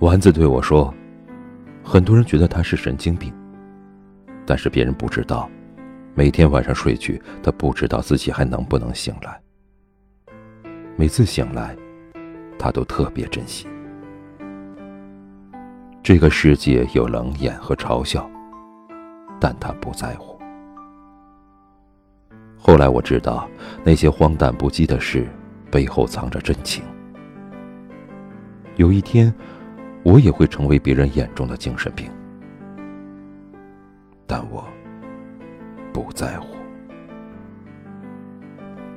丸子对我说：“很多人觉得他是神经病，但是别人不知道，每天晚上睡去，他不知道自己还能不能醒来。每次醒来，他都特别珍惜。这个世界有冷眼和嘲笑，但他不在乎。后来我知道，那些荒诞不羁的事，背后藏着真情。有一天。”我也会成为别人眼中的精神病，但我不在乎。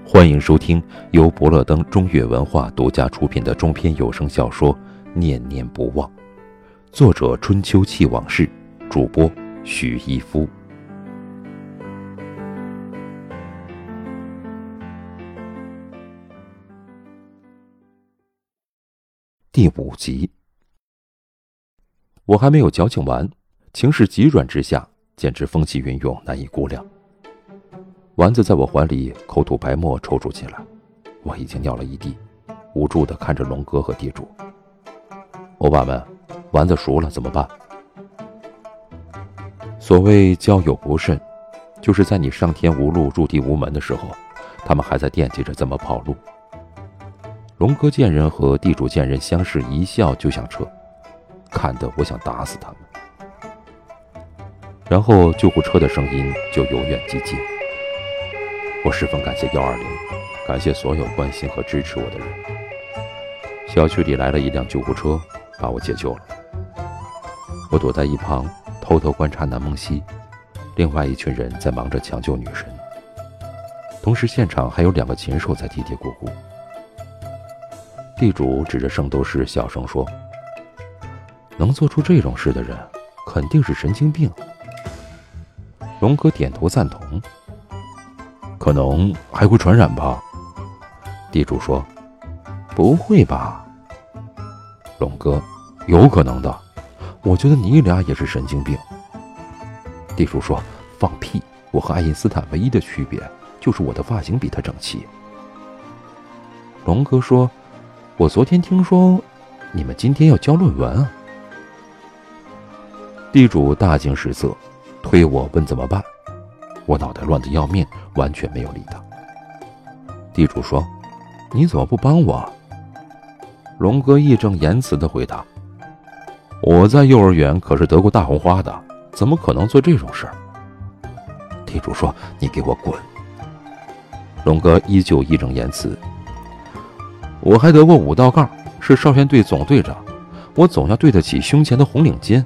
欢迎收听由伯乐登中越文化独家出品的中篇有声小说《念念不忘》，作者春秋气往事，主播许一夫。第五集。我还没有矫情完，情势急转直下，简直风起云涌，难以估量。丸子在我怀里口吐白沫，抽搐起来，我已经尿了一地，无助地看着龙哥和地主。欧巴们，丸子熟了怎么办？所谓交友不慎，就是在你上天无路、入地无门的时候，他们还在惦记着怎么跑路。龙哥见人和地主见人相视一笑，就想撤。看得我想打死他们，然后救护车的声音就由远及近。我十分感谢幺二零，感谢所有关心和支持我的人。小区里来了一辆救护车，把我解救了。我躲在一旁，偷偷观察南梦溪，另外一群人在忙着抢救女神，同时现场还有两个禽兽在嘀嘀咕咕。地主指着圣斗士小声说。能做出这种事的人，肯定是神经病。龙哥点头赞同。可能还会传染吧？地主说：“不会吧？”龙哥：“有可能的。我觉得你俩也是神经病。”地主说：“放屁！我和爱因斯坦唯一的区别就是我的发型比他整齐。”龙哥说：“我昨天听说，你们今天要交论文啊？”地主大惊失色，推我问怎么办？我脑袋乱得要命，完全没有理他。地主说：“你怎么不帮我？”龙哥义正言辞地回答：“我在幼儿园可是得过大红花的，怎么可能做这种事儿？”地主说：“你给我滚！”龙哥依旧义正言辞：“我还得过五道杠，是少先队总队长，我总要对得起胸前的红领巾。”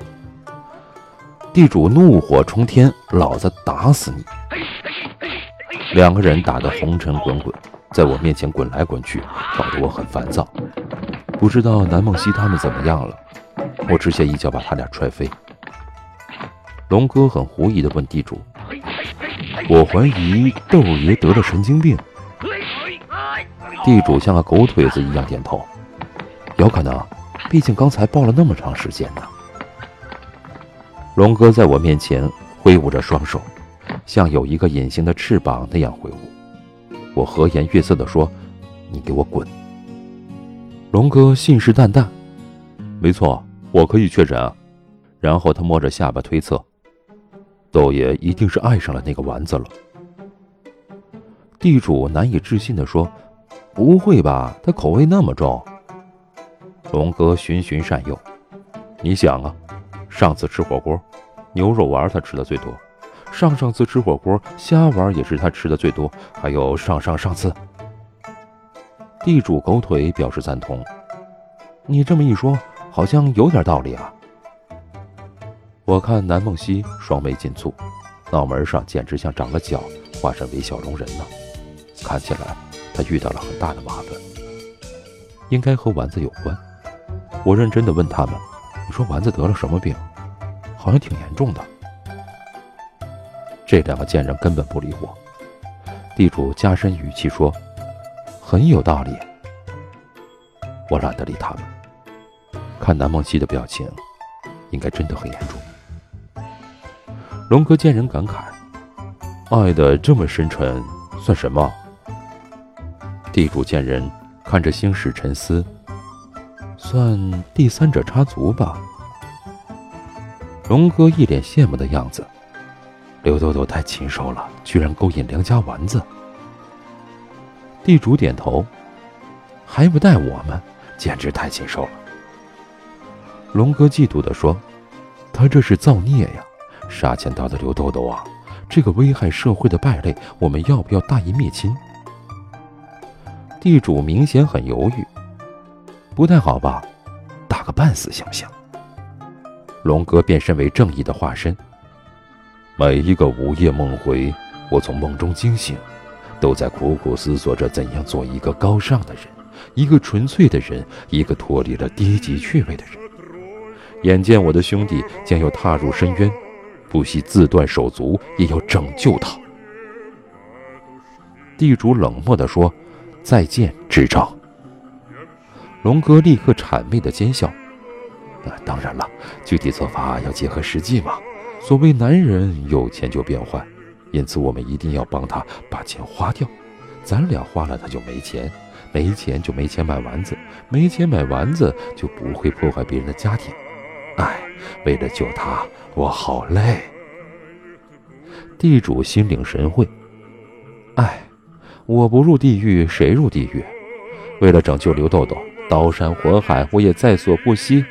地主怒火冲天：“老子打死你！”两个人打得红尘滚滚，在我面前滚来滚去，搞得我很烦躁。不知道南梦溪他们怎么样了？我直接一脚把他俩踹飞。龙哥很狐疑地问地主：“我怀疑豆爷得了神经病。”地主像个狗腿子一样点头：“有可能，毕竟刚才抱了那么长时间呢。”龙哥在我面前挥舞着双手，像有一个隐形的翅膀那样挥舞。我和颜悦色地说：“你给我滚！”龙哥信誓旦旦：“没错，我可以确诊啊。”然后他摸着下巴推测：“豆爷一定是爱上了那个丸子了。”地主难以置信地说：“不会吧？他口味那么重。”龙哥循循善诱：“你想啊。”上次吃火锅，牛肉丸他吃的最多；上上次吃火锅，虾丸也是他吃的最多。还有上上上次，地主狗腿表示赞同。你这么一说，好像有点道理啊。我看南梦溪双眉紧蹙，脑门上简直像长了角，化身为小龙人呢。看起来他遇到了很大的麻烦，应该和丸子有关。我认真的问他们。你说丸子得了什么病？好像挺严重的。这两个贱人根本不理我。地主加深语气说：“很有道理。”我懒得理他们。看南梦溪的表情，应该真的很严重。龙哥见人感慨：“爱的这么深沉，算什么？”地主见人看着星矢沉思。算第三者插足吧。龙哥一脸羡慕的样子，刘豆豆太禽兽了，居然勾引良家丸子。地主点头，还不带我们，简直太禽兽了。龙哥嫉妒的说：“他这是造孽呀！杀千刀的刘豆豆啊，这个危害社会的败类，我们要不要大义灭亲？”地主明显很犹豫，不太好吧？打个半死行不行？龙哥变身为正义的化身。每一个午夜梦回，我从梦中惊醒，都在苦苦思索着怎样做一个高尚的人，一个纯粹的人，一个脱离了低级趣味的人。眼见我的兄弟将要踏入深渊，不惜自断手足，也要拯救他。地主冷漠地说。再见，执照。龙哥立刻谄媚的奸笑。啊，当然了，具体做法要结合实际嘛。所谓男人有钱就变坏，因此我们一定要帮他把钱花掉。咱俩花了，他就没钱，没钱就没钱买丸子，没钱买丸子就不会破坏别人的家庭。哎，为了救他，我好累。地主心领神会。哎。我不入地狱，谁入地狱？为了拯救刘豆豆，刀山火海我也在所不惜。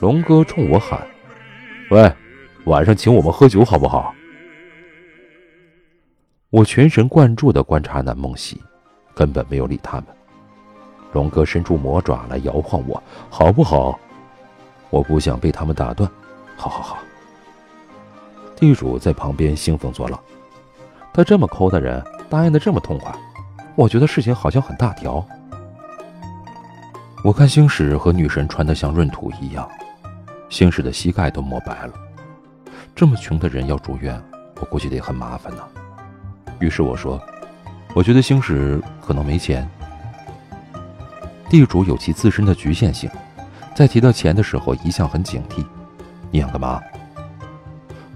龙哥冲我喊：“喂，晚上请我们喝酒好不好？”我全神贯注的观察南梦溪，根本没有理他们。龙哥伸出魔爪来摇晃我，好不好？我不想被他们打断。好好好。地主在旁边兴风作浪。他这么抠的人，答应的这么痛快，我觉得事情好像很大条。我看星矢和女神穿的像闰土一样，星矢的膝盖都磨白了。这么穷的人要住院，我估计得很麻烦呢。于是我说：“我觉得星矢可能没钱。”地主有其自身的局限性，在提到钱的时候一向很警惕。你想干嘛？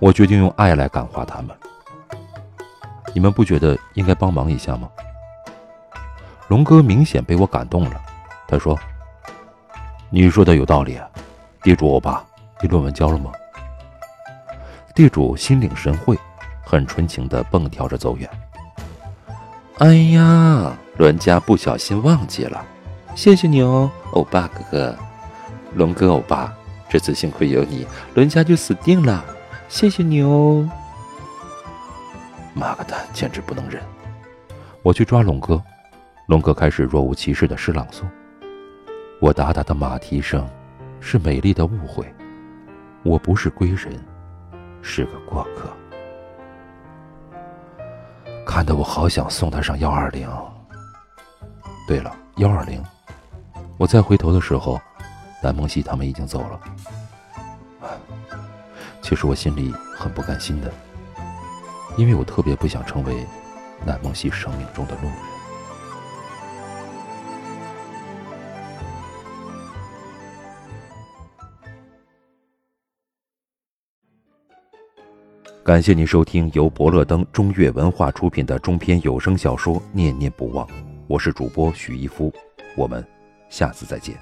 我决定用爱来感化他们。你们不觉得应该帮忙一下吗？龙哥明显被我感动了，他说：“你说的有道理。”地主欧巴，你论文交了吗？地主心领神会，很纯情的蹦跳着走远。哎呀，伦家不小心忘记了，谢谢你哦，欧巴哥哥。龙哥欧巴，这次幸亏有你，伦家就死定了，谢谢你哦。妈个蛋，简直不能忍！我去抓龙哥，龙哥开始若无其事的诗朗诵。我哒哒的马蹄声，是美丽的误会。我不是归人，是个过客。看得我好想送他上幺二零。对了，幺二零。我再回头的时候，南梦溪他们已经走了。其实我心里很不甘心的。因为我特别不想成为南梦溪生命中的路人。感谢您收听由博乐登中越文化出品的中篇有声小说《念念不忘》，我是主播许一夫，我们下次再见。